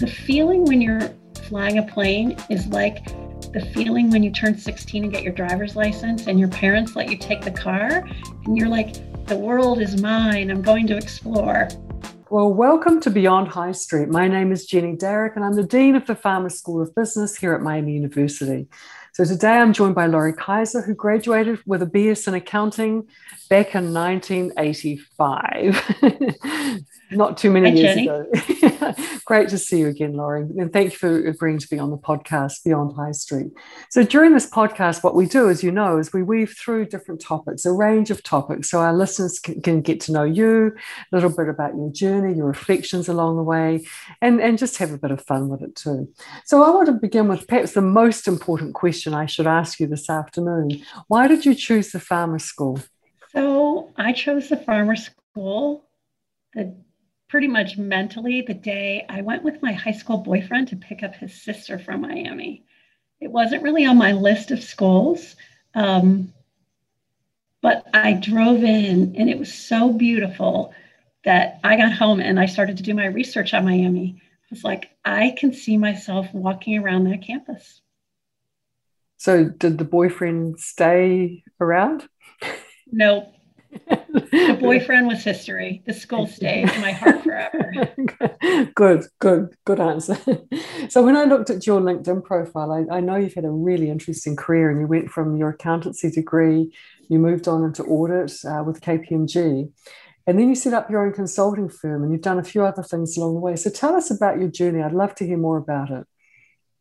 the feeling when you're flying a plane is like the feeling when you turn 16 and get your driver's license and your parents let you take the car and you're like, the world is mine, I'm going to explore. Well, welcome to Beyond High Street. My name is Jenny Darroch, and I'm the Dean of the Farmer School of Business here at Miami University. So today I'm joined by Laurie Kaiser, who graduated with a BS in accounting back in 1985. Not too many Hi, years Jenny. ago. Great to see you again, Laurie. And thank you for agreeing to be on the podcast Beyond High Street. So during this podcast, what we do, as you know, is we weave through different topics, a range of topics. So our listeners can, get to know you, a little bit about your journey, your reflections along the way, and, and just have a bit of fun with it too. So I want to begin with perhaps the most important question I should ask you this afternoon. Why did you choose the farmer school? So I chose the farmer school the pretty much mentally the day I went with my high school boyfriend to pick up his sister from Miami. It wasn't really on my list of schools, um, but I drove in and it was so beautiful that I got home and I started to do my research on Miami. I was like, I can see myself walking around that campus. So, did the boyfriend stay around? No, the boyfriend was history. The school stayed in my heart forever. good, good, good answer. So, when I looked at your LinkedIn profile, I, I know you've had a really interesting career and you went from your accountancy degree, you moved on into audit uh, with KPMG, and then you set up your own consulting firm and you've done a few other things along the way. So, tell us about your journey. I'd love to hear more about it.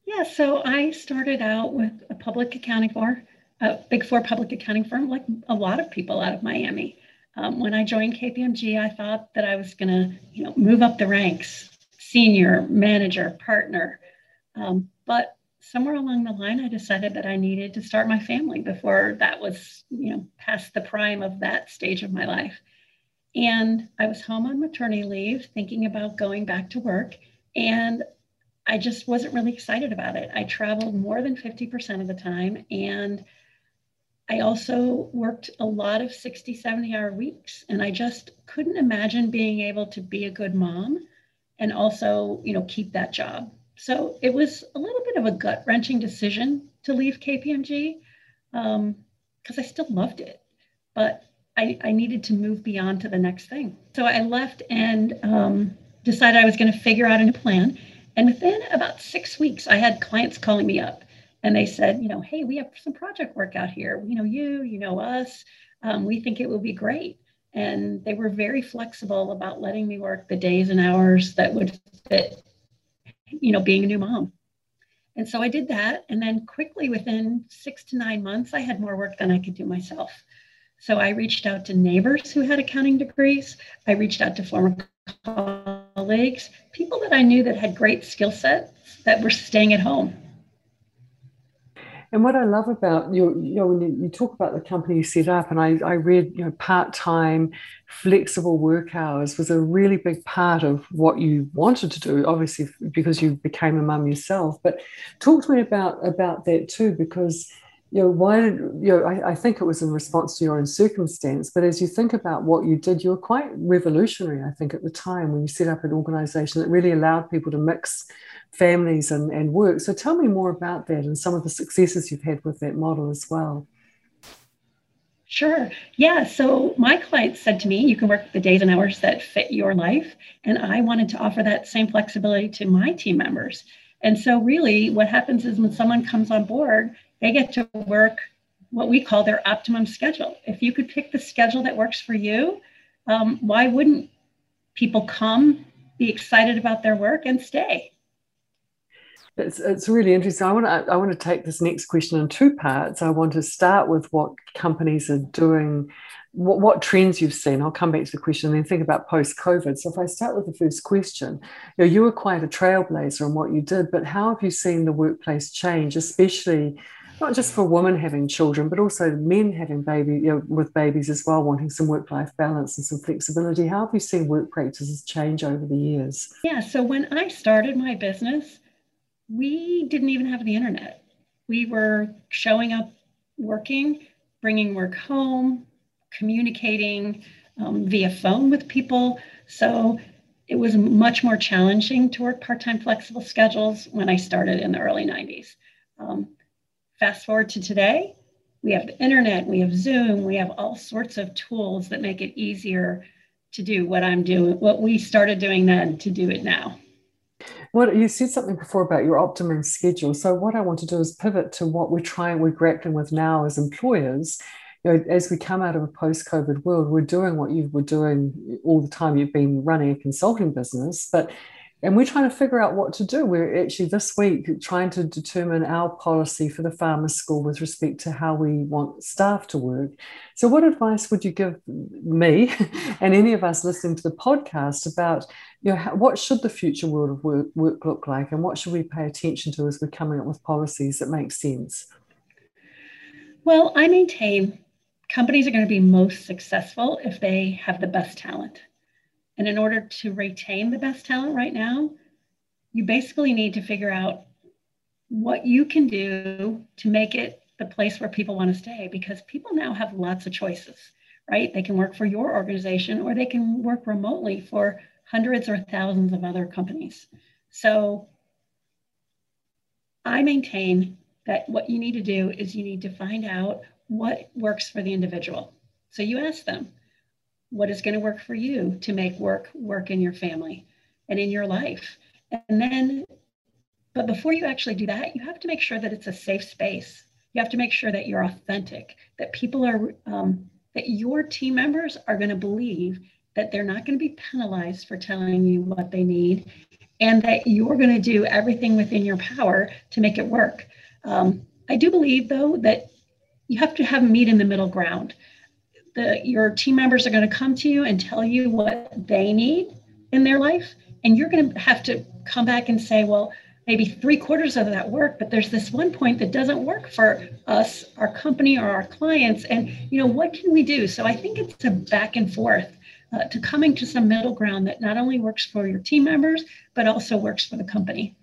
Yeah, so I started out with a public accounting firm, a big four public accounting firm, like a lot of people out of Miami. Um, when I joined KPMG, I thought that I was going to, you know, move up the ranks, senior, manager, partner. Um, but somewhere along the line, I decided that I needed to start my family before that was, you know, past the prime of that stage of my life. And I was home on maternity leave, thinking about going back to work. And I just wasn't really excited about it. I traveled more than 50% of the time. And I also worked a lot of 60, 70 hour weeks. And I just couldn't imagine being able to be a good mom and also, you know, keep that job. So it was a little bit of a gut wrenching decision to leave KPMG because um, I still loved it. But I, I, needed to move beyond to the next thing. So I left and um, decided I was going to figure out a new plan. And within about six weeks, I had clients calling me up and they said, you know, hey, we have some project work out here. You know, you, you know us. Um, we think it will be great. And they were very flexible about letting me work the days and hours that would fit, you know, being a new mom. And so I did that. And then quickly within six to nine months, I had more work than I could do myself. So I reached out to neighbors who had accounting degrees. I reached out to former colleagues, people that I knew that had great skill sets that were staying at home. And what I love about you, you know, when you, talk about the company you set up, and I, I read, you know, part-time, flexible work hours was a really big part of what you wanted to do. Obviously, because you became a mum yourself. But talk to me about about that too, because you know, why did you know? I, I, think it was in response to your own circumstance. But as you think about what you did, you were quite revolutionary. I think at the time when you set up an organisation that really allowed people to mix families and, and work. So tell me more about that and some of the successes you've had with that model as well. Sure. Yeah. So my clients said to me, you can work the days and hours that fit your life. And I wanted to offer that same flexibility to my team members. And so, really, what happens is when someone comes on board, they get to work what we call their optimum schedule. If you could pick the schedule that works for you, um, why wouldn't people come, be excited about their work, and stay? It's, it's really interesting. I want to I want to take this next question in two parts. I want to start with what companies are doing, what, what trends you've seen. I'll come back to the question and then think about post COVID. So if I start with the first question, you, know, you were quite a trailblazer in what you did, but how have you seen the workplace change, especially not just for women having children, but also men having baby you know, with babies as well, wanting some work life balance and some flexibility. How have you seen work practices change over the years? Yeah, so when I started my business, we didn't even have the internet. We were showing up, working, bringing work home, communicating um, via phone with people. So it was much more challenging to work part-time flexible schedules when I started in the early 90s. Um, fast forward to today, we have the internet, we have Zoom, we have all sorts of tools that make it easier to do what I'm doing, what we started doing then to do it now. Well, you said something before about your optimum schedule. So what I want to do is pivot to what we're trying, we're grappling with now as employers. You know, as we come out of a post-COVID world, we're doing what you were doing all the time. You've been running a consulting business, but and we're trying to figure out what to do. We're actually this week trying to determine our policy for the farmer school with respect to how we want staff to work. So, what advice would you give me and any of us listening to the podcast about, you know, what should the future world of work, work look like, and what should we pay attention to as we're coming up with policies that make sense? Well, I maintain companies are going to be most successful if they have the best talent. And in order to retain the best talent right now, you basically need to figure out what you can do to make it the place where people want to stay because people now have lots of choices, right? They can work for your organization or they can work remotely for hundreds or thousands of other companies. So I maintain that what you need to do is you need to find out what works for the individual. So you ask them, what is going to work for you to make work work in your family and in your life. And then, but before you actually do that, you have to make sure that it's a safe space. You have to make sure that you're authentic, that people are, um, that your team members are going to believe that they're not going to be penalized for telling you what they need and that you're going to do everything within your power to make it work. Um, I do believe, though, that you have to have meet in the middle ground the, your team members are going to come to you and tell you what they need in their life. And you're going to have to come back and say, well, maybe three quarters of that work, but there's this one point that doesn't work for us, our company, or our clients. And, you know, what can we do? So I think it's a back and forth uh, to coming to some middle ground that not only works for your team members, but also works for the company.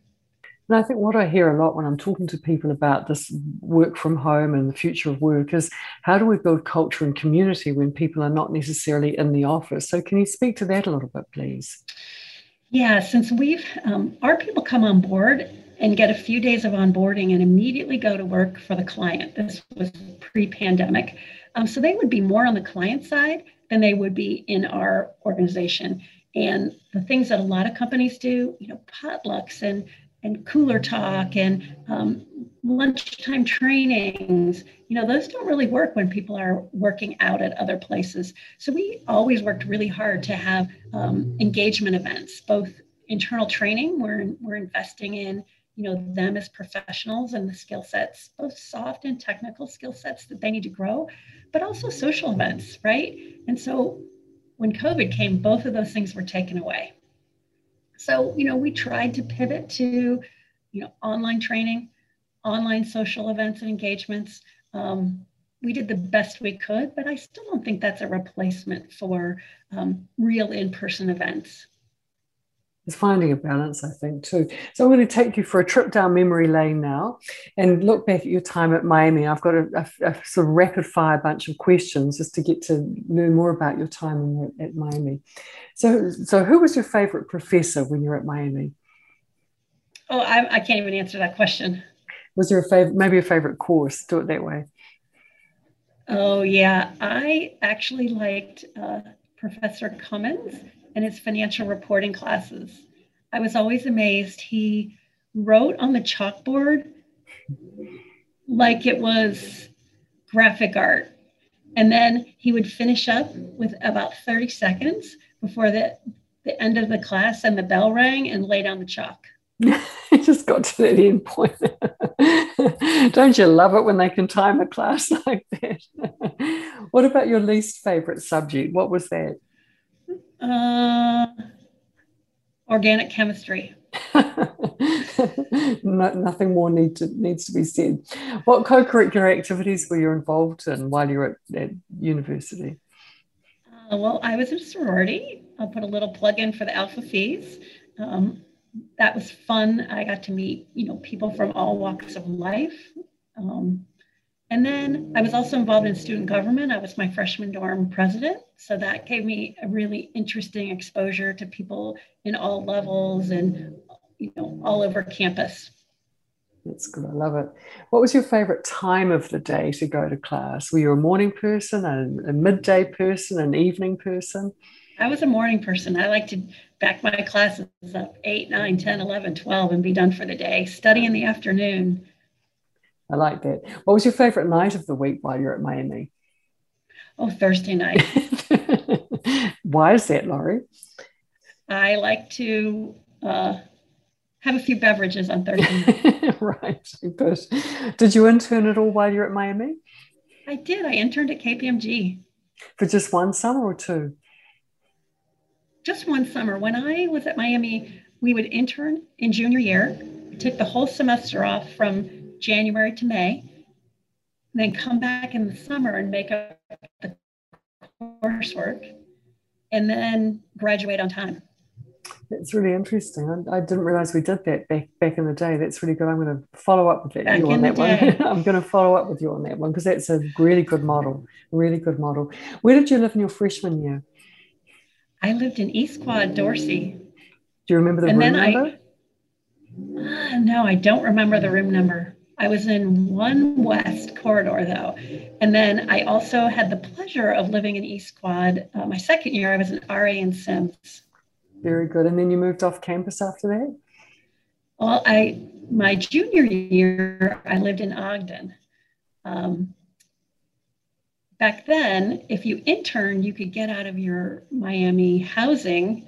And I think what I hear a lot when I'm talking to people about this work from home and the future of work is how do we build culture and community when people are not necessarily in the office? So, can you speak to that a little bit, please? Yeah, since we've, um, our people come on board and get a few days of onboarding and immediately go to work for the client. This was pre pandemic. Um, so, they would be more on the client side than they would be in our organization. And the things that a lot of companies do, you know, potlucks and and cooler talk and um, lunchtime trainings. You know those don't really work when people are working out at other places. So we always worked really hard to have um, engagement events both internal training we're, we're investing in you know them as professionals and the skill sets both soft and technical skill sets that they need to grow but also social events right? And so when covid came both of those things were taken away so, you know, we tried to pivot to, you know, online training, online social events and engagements. Um, we did the best we could, but I still don't think that's a replacement for um, real in person events. It's finding a balance, I think, too. So I'm going to take you for a trip down memory lane now and look back at your time at Miami. I've got a, a, a sort of rapid fire bunch of questions just to get to learn more about your time at, at Miami. So, so who was your favorite professor when you were at Miami? Oh, I, I can't even answer that question. Was there a favorite, maybe a favorite course? Do it that way. Oh yeah, I actually liked uh, Professor Cummins and his financial reporting classes. I was always amazed. He wrote on the chalkboard like it was graphic art. And then he would finish up with about 30 seconds before the, the end of the class and the bell rang and lay down the chalk. it just got to the end point. Don't you love it when they can time a class like that? what about your least favorite subject? What was that? Uh, organic chemistry. no, nothing more need to, needs to be said. What co-curricular activities were you involved in while you were at, at university? Uh, well, I was in a sorority. I'll put a little plug in for the Alpha Phi. Um, that was fun. I got to meet, you know, people from all walks of life. Um, And then I was also involved in student government. I was my freshman dorm president. So that gave me a really interesting exposure to people in all levels and you know all over campus. That's good. I love it. What was your favorite time of the day to go to class? Were you a morning person, a, a midday person, an evening person? I was a morning person. I like to back my classes up 8, 9, 10, 11, 12 and be done for the day. Study in the afternoon. I like that. What was your favorite night of the week while you're at Miami? Oh, Thursday night. Why is that, Laurie? I like to uh, have a few beverages on Thursday night. right. Good. Did you intern at all while you're at Miami? I did. I interned at KPMG. For just one summer or two? Just one summer. When I was at Miami, we would intern in junior year, take the whole semester off from January to May, then come back in the summer and make up the coursework, and then graduate on time. It's really interesting. I, didn't realize we did that back back in the day. That's really good. I'm going to follow up with that, you on that one. I'm going to follow up with you on that one because that's a really good model. Really good model. Where did you live in your freshman year? I lived in East Quad, Dorsey. Do you remember the and room number? I, uh, no, I don't remember the room number. I was in one west corridor though. And then I also had the pleasure of living in East Quad. Uh, my second year, I was an RA in Symmes. Very good. And then you moved off campus after that? Well, I my junior year, I lived in Ogden. Um, back then, if you interned, you could get out of your Miami housing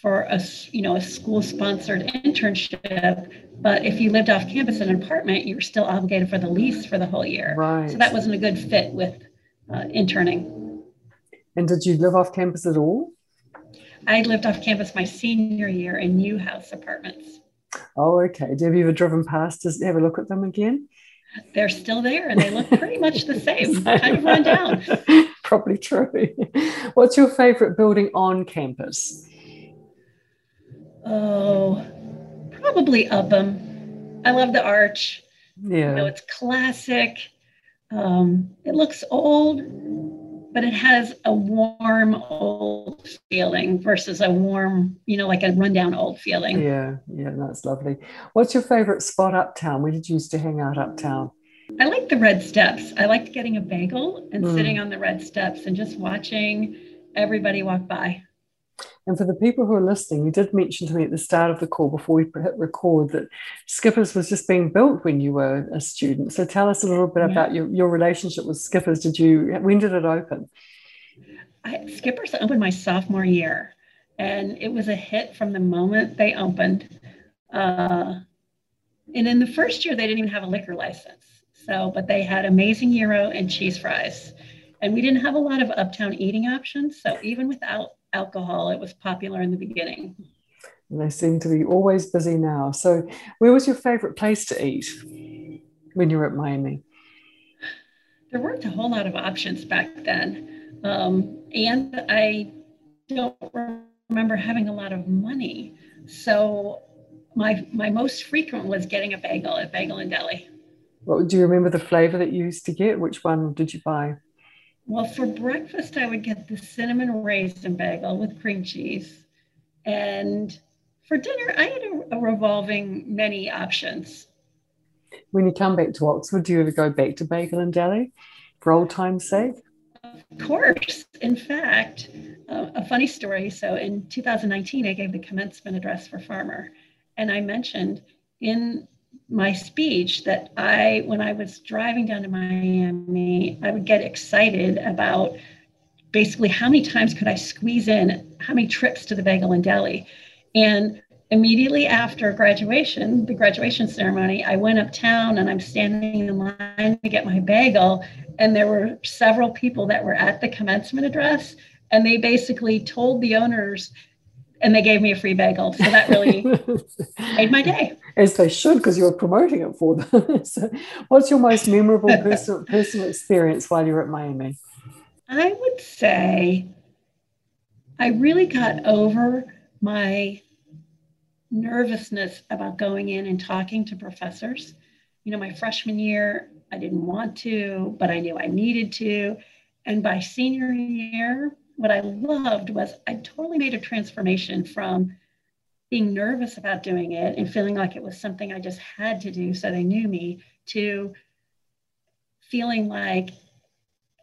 for a you know a school sponsored internship but if you lived off campus in an apartment you were still obligated for the lease for the whole year. Right so that wasn't a good fit with uh, interning. And did you live off campus at all? I lived off campus my senior year in new house apartments. Oh okay. Have you ever driven past to have a look at them again? They're still there and they look pretty much the same, kind of run down. Probably true. What's your favorite building on campus? Oh, probably Upham. I love the arch. Yeah. You know, it's classic. Um, it looks old, but it has a warm old feeling versus a warm, you know, like a rundown old feeling. Yeah, yeah, that's lovely. What's your favorite spot uptown? Where did you used to hang out uptown? I like the red steps. I liked getting a bagel and mm. sitting on the red steps and just watching everybody walk by. And for the people who are listening, you did mention to me at the start of the call before we hit record that Skippers was just being built when you were a student. So tell us a little bit yeah. about your, your relationship with Skippers. Did you when did it open? I, Skippers opened my sophomore year, and it was a hit from the moment they opened. Uh, and in the first year, they didn't even have a liquor license. So, but they had amazing gyro and cheese fries. And we didn't have a lot of uptown eating options. So even without alcohol. It was popular in the beginning. And they seem to be always busy now. So, where was your favorite place to eat when you were at Miami? There weren't a whole lot of options back then. Um, and I don't remember having a lot of money. So, my, my most frequent was getting a bagel at Bagel and Deli. What do you remember the flavor that you used to get? Which one did you buy? Well, for breakfast, I would get the cinnamon raisin bagel with cream cheese. And for dinner, I had a, a revolving many options. When you come back to Oxford, do you ever go back to Bagel and Deli for old time's sake? Of course. In fact, uh, a funny story. So in 2019, I gave the commencement address for Farmer, and I mentioned in my speech that I, when I was driving down to Miami, I would get excited about basically how many times could I squeeze in, how many trips to the Bagel and Deli. And immediately after graduation, the graduation ceremony, I went uptown and I'm standing in line to get my bagel. And there were several people that were at the commencement address. And they basically told the owners and they gave me a free bagel. So that really made my day. As they should, because you were promoting it for them. so what's your most memorable personal, personal experience while you're at Miami? I would say I really got over my nervousness about going in and talking to professors. You know, my freshman year, I didn't want to, but I knew I needed to. And by senior year, what I loved was I totally made a transformation from being nervous about doing it and feeling like it was something I just had to do so they knew me to feeling like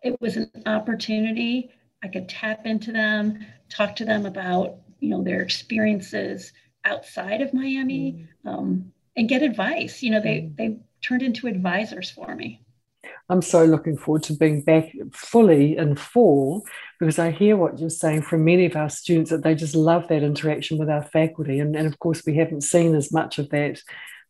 it was an opportunity I could tap into them, talk to them about you know their experiences outside of Miami, mm. um, and get advice. You know, they mm. they turned into advisors for me. I'm so looking forward to being back fully in fall because I hear what you're saying from many of our students that they just love that interaction with our faculty. And, and of course, we haven't seen as much of that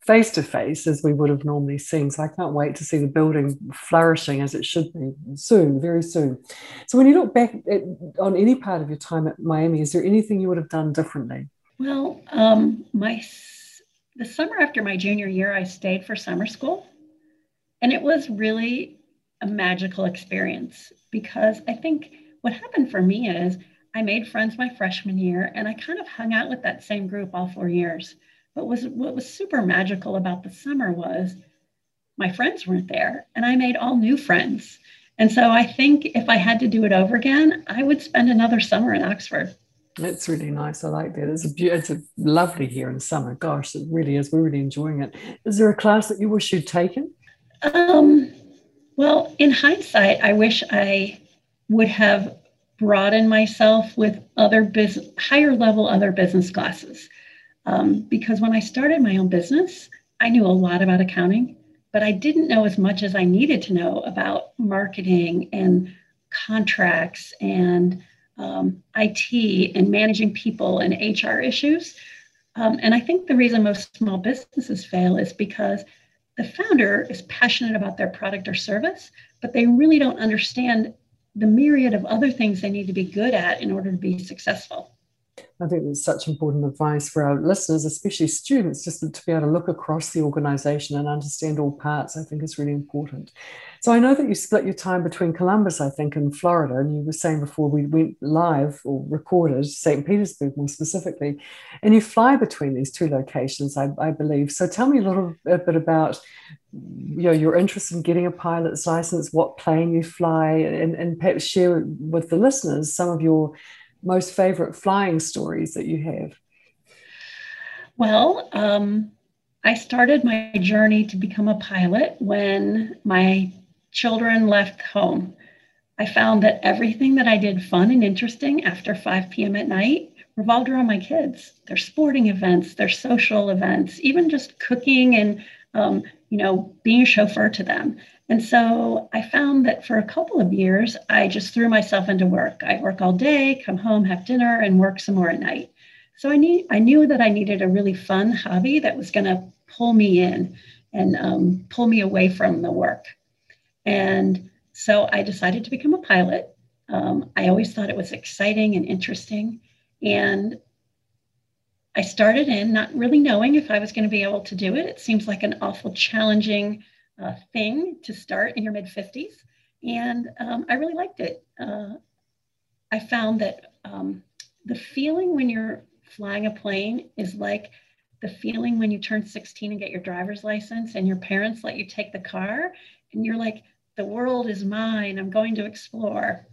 face to face as we would have normally seen. So I can't wait to see the building flourishing as it should be soon, very soon. So when you look back at, on any part of your time at Miami, is there anything you would have done differently? Well, um, my the summer after my junior year, I stayed for summer school, and it was really a magical experience because I think what happened for me is I made friends my freshman year, and I kind of hung out with that same group all four years. But was what was super magical about the summer was my friends weren't there and I made all new friends. And so I think if I had to do it over again, I would spend another summer in Oxford. It's really nice. I like that. It's a it's a lovely here in summer. Gosh, it really is. We're really enjoying it. Is there a class that you wish you'd taken? Um, well, in hindsight, I wish I would have broadened myself with other business, higher level other business classes. Um, because when I started my own business, I knew a lot about accounting, but I didn't know as much as I needed to know about marketing and contracts and um, IT and managing people and HR issues. Um, and I think the reason most small businesses fail is because the founder is passionate about their product or service, but they really don't understand the myriad of other things they need to be good at in order to be successful. I think it's such important advice for our listeners, especially students, just to be able to look across the organization and understand all parts. I think is really important. So I know that you split your time between Columbus, I think, and Florida, and you were saying before we went live or recorded St. Petersburg more specifically, and you fly between these two locations, I, I believe. So tell me a little bit about you know your interest in getting a pilot's license, what plane you fly, and, and perhaps share with the listeners some of your most favorite flying stories that you have? Well, um, I started my journey to become a pilot when my children left home. I found that everything that I did fun and interesting after 5 p.m. at night revolved around my kids, their sporting events, their social events, even just cooking and um, you know being a chauffeur to them. And so I found that for a couple of years, I just threw myself into work. I'd work all day, come home, have dinner, and work some more at night. So I knew I knew that I needed a really fun hobby that was going to pull me in and um, pull me away from the work. And so I decided to become a pilot. Um, I always thought it was exciting and interesting, and I started in not really knowing if I was going to be able to do it. It seems like an awful challenging uh, thing to start in your mid 50s. And um, I really liked it. Uh, I found that um, the feeling when you're flying a plane is like the feeling when you turn 16 and get your driver's license and your parents let you take the car and you're like, the world is mine, I'm going to explore.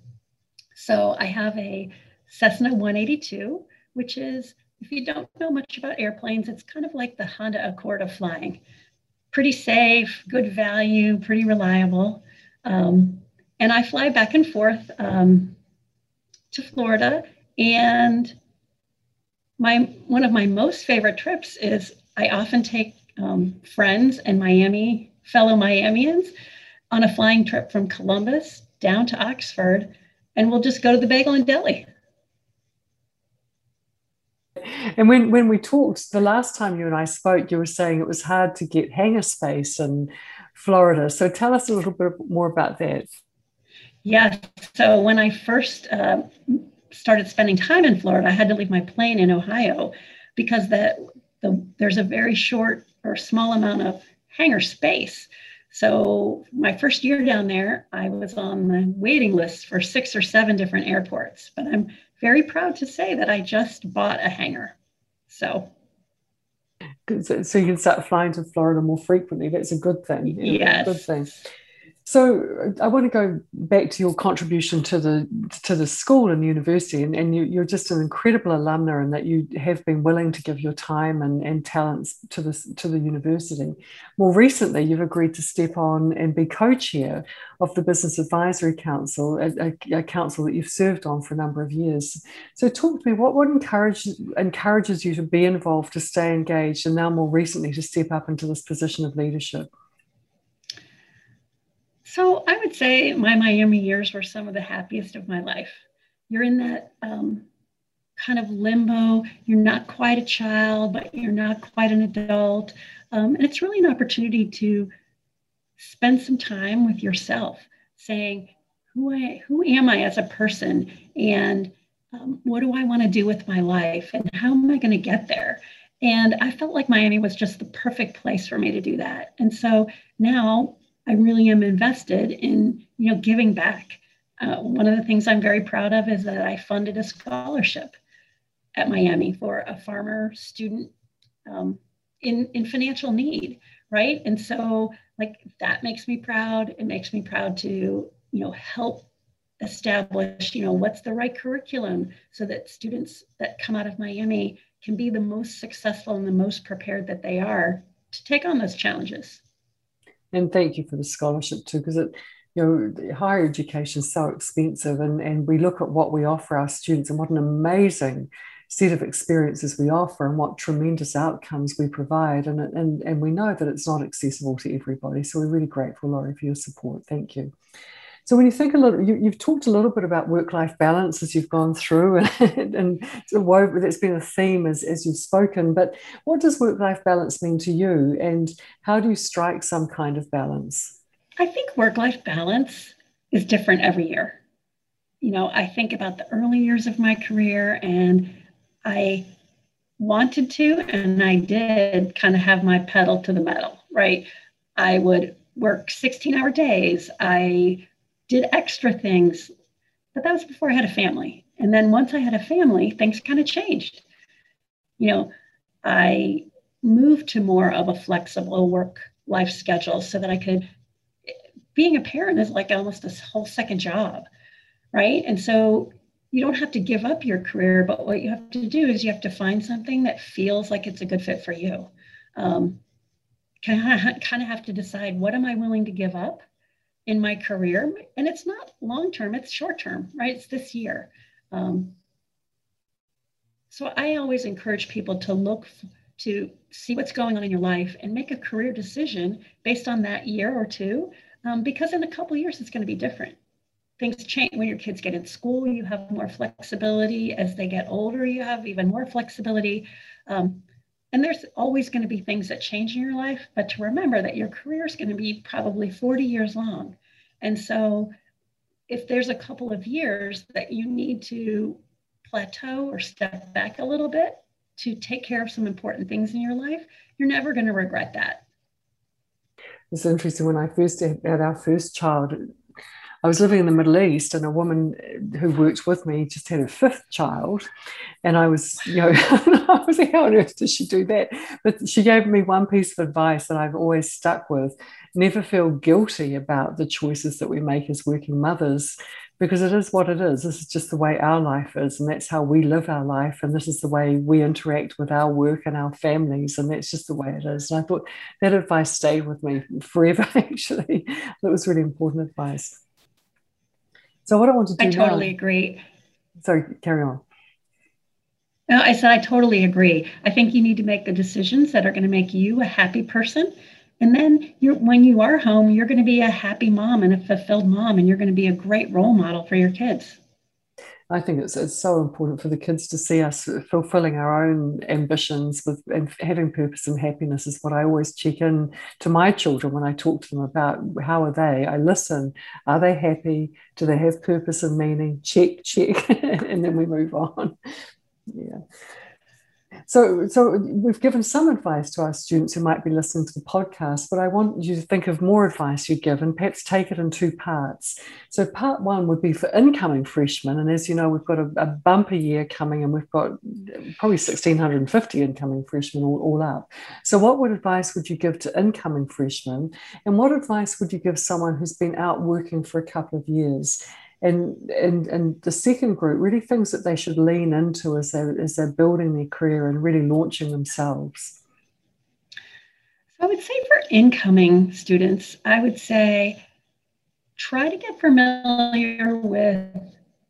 So I have a Cessna 182, which is, if you don't know much about airplanes, it's kind of like the Honda Accord of flying pretty safe, good value, pretty reliable. Um, and I fly back and forth um, to Florida. And my one of my most favorite trips is I often take um, friends and Miami fellow Miamians on a flying trip from Columbus down to Oxford, and we'll just go to the Bagel and Deli. And when, when we talked the last time you and I spoke, you were saying it was hard to get hangar space in Florida. So tell us a little bit more about that. Yes. So when I first uh, started spending time in Florida, I had to leave my plane in Ohio because the, the, there's a very short or small amount of hangar space. So my first year down there, I was on the waiting list for six or seven different airports. But I'm very proud to say that I just bought a hanger. So so you can start flying to Florida more frequently. That's a good thing. Yes. good thing. So I want to go back to your contribution to the to the school and university, and, and you, are just an incredible alumna, and that you have been willing to give your time and, and talents to this to the university. More recently, you've agreed to step on and be co-chair of the Business Advisory Council, a, a, a council that you've served on for a number of years. So, talk to me. What what encourages encourages you to be involved, to stay engaged, and now more recently to step up into this position of leadership? So I would say my Miami years were some of the happiest of my life. You're in that um, kind of limbo. You're not quite a child, but you're not quite an adult. Um, and it's really an opportunity to spend some time with yourself, saying, who, I, who am I as a person? And um, what do I want to do with my life? And how am I going to get there? And I felt like Miami was just the perfect place for me to do that. And so now I really am invested in, you know, giving back. Uh, one of the things I'm very proud of is that I funded a scholarship at Miami for a farmer student um, in in financial need, right? And so, like that makes me proud. It makes me proud to, you know, help establish, you know, what's the right curriculum so that students that come out of Miami can be the most successful and the most prepared that they are to take on those challenges and thank you for the scholarship too, because it, you know, higher education is so expensive, and and we look at what we offer our students and what an amazing set of experiences we offer and what tremendous outcomes we provide, and and and we know that it's not accessible to everybody. So we're really grateful, Laurie, for your support. Thank you. So when you think a little, you, have talked a little bit about work-life balance as you've gone through, and, and of that's been a theme as, as you've spoken. But what does work-life balance mean to you, and how do you strike some kind of balance? I think work-life balance is different every year. You know, I think about the early years of my career, and I wanted to, and I did kind of have my pedal to the metal, right? I would work 16 hour days. I did extra things. But that was before I had a family. And then once I had a family, things kind of changed. You know, I moved to more of a flexible work life schedule so that I could. Being a parent is like almost a whole second job, right? And so you don't have to give up your career, but what you have to do is you have to find something that feels like it's a good fit for you. Um, kind of, have to decide what am I willing to give up in my career. And it's not long term, it's short term, right? It's this year. Um, so I always encourage people to look f- to see what's going on in your life and make a career decision based on that year or two, um, because in a couple years it's going to be different. Things change when your kids get in school. You have more flexibility as they get older. You have even more flexibility. Um, and there's always going to be things that change in your life, but to remember that your career is going to be probably 40 years long. And so if there's a couple of years that you need to plateau or step back a little bit to take care of some important things in your life, you're never going to regret that. It's interesting when I first had our first child, I was living in the Middle East, and a woman uh, who worked with me just had her fifth child. And I was, you know, I was like, how on earth does she do that? But she gave me one piece of advice that I've always stuck with never feel guilty about the choices that we make as working mothers, because it is what it is. This is just the way our life is, and that's how we live our life. And this is the way we interact with our work and our families, and that's just the way it is. And I thought that advice stayed with me forever, actually. That was really important advice. So what I want to do I totally now, agree. Sorry, carry on. No, I said I totally agree. I think you need to make the decisions that are going to make you a happy person. And then you're when you are home, you're going to be a happy mom and a fulfilled mom, and you're going to be a great role model for your kids. I think it's, it's so important for the kids to see us fulfilling our own ambitions with and having purpose and happiness is what I always check in to my children when I talk to them about how are they. I listen. Are they happy? Do they have purpose and meaning? Check, check, and then we move on. Yeah. So, so we've given some advice to our students who might be listening to the podcast, but I want you to think of more advice you'd give and perhaps take it in two parts. So, part one would be for incoming freshmen. And as you know, we've got a, a bumper year coming and we've got probably 1,650 incoming freshmen all, all up. So, what would advice would you give to incoming freshmen? And what advice would you give someone who's been out working for a couple of years? And and and the second group really things that they should lean into as they as they're building their career and really launching themselves. So i would say for incoming students i would say try to get familiar with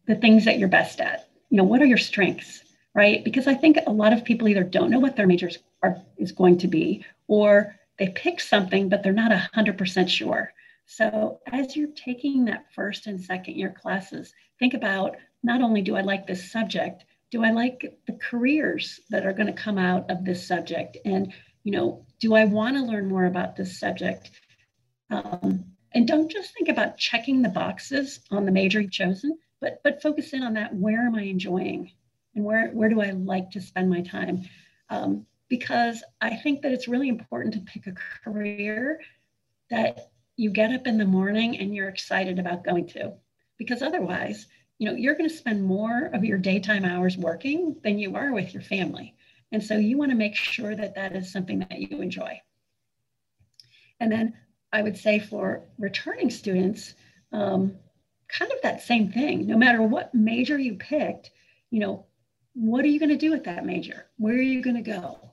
the things that you're best at. You know what are your strengths right? Because i think a lot of people either don't know what their majors are is going to be or they pick something but they're not 100% sure so as you're taking that first and second year classes, think about not only do I like this subject, do I like the careers that are going to come out of this subject? And, you know, do I want to learn more about this subject? Um, and don't just think about checking the boxes on the major you've chosen, but but focus in on that. Where am I enjoying, and where where do I like to spend my time? Um, because I think that it's really important to pick a career that you get up in the morning and you're excited about going to. Because otherwise you know you're going to spend more of your daytime hours working than you are with your family. And so you want to make sure that that is something that you enjoy. And then i would say for returning students um, kind of that same thing. No matter what major you picked you know what are you going to do with that major? Where are you going to go?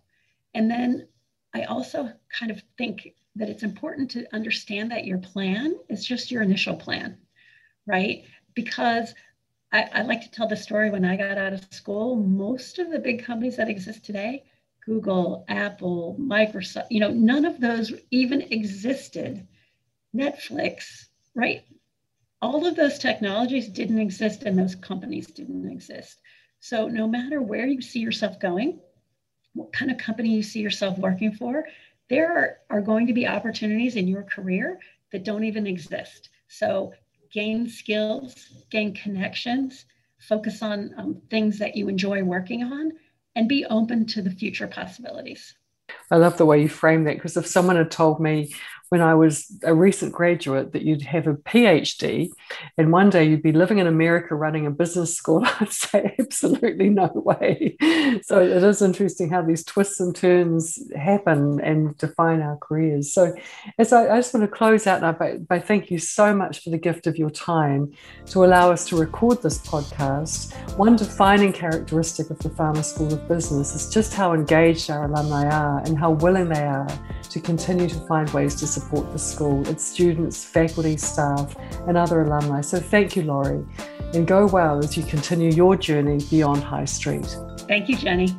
And then i also kind of think that it's important to understand that your plan is just your initial plan, right? Because I, I, like to tell the story when I got out of school, most of the big companies that exist today, Google, Apple, Microsoft, you know, none of those even existed. Netflix, right? All of those technologies didn't exist and those companies didn't exist. So no matter where you see yourself going, what kind of company you see yourself working for, there are, going to be opportunities in your career that don't even exist. So gain skills, gain connections, focus on um, things that you enjoy working on, and be open to the future possibilities. I love the way you frame that because if someone had told me when I was a recent graduate that you'd have a PhD and one day you'd be living in America running a business school, I'd say absolutely no way. So it is interesting how these twists and turns happen and define our careers. So as I, I just want to close out now by, by thank you so much for the gift of your time to allow us to record this podcast. One defining characteristic of the Farmer School of Business is just how engaged our alumni are and how willing they are to continue to find ways to support the school, its students, faculty, staff, and other alumni. So thank you, Laurie, and go well as you continue your journey beyond High Street. Thank you, Jenny.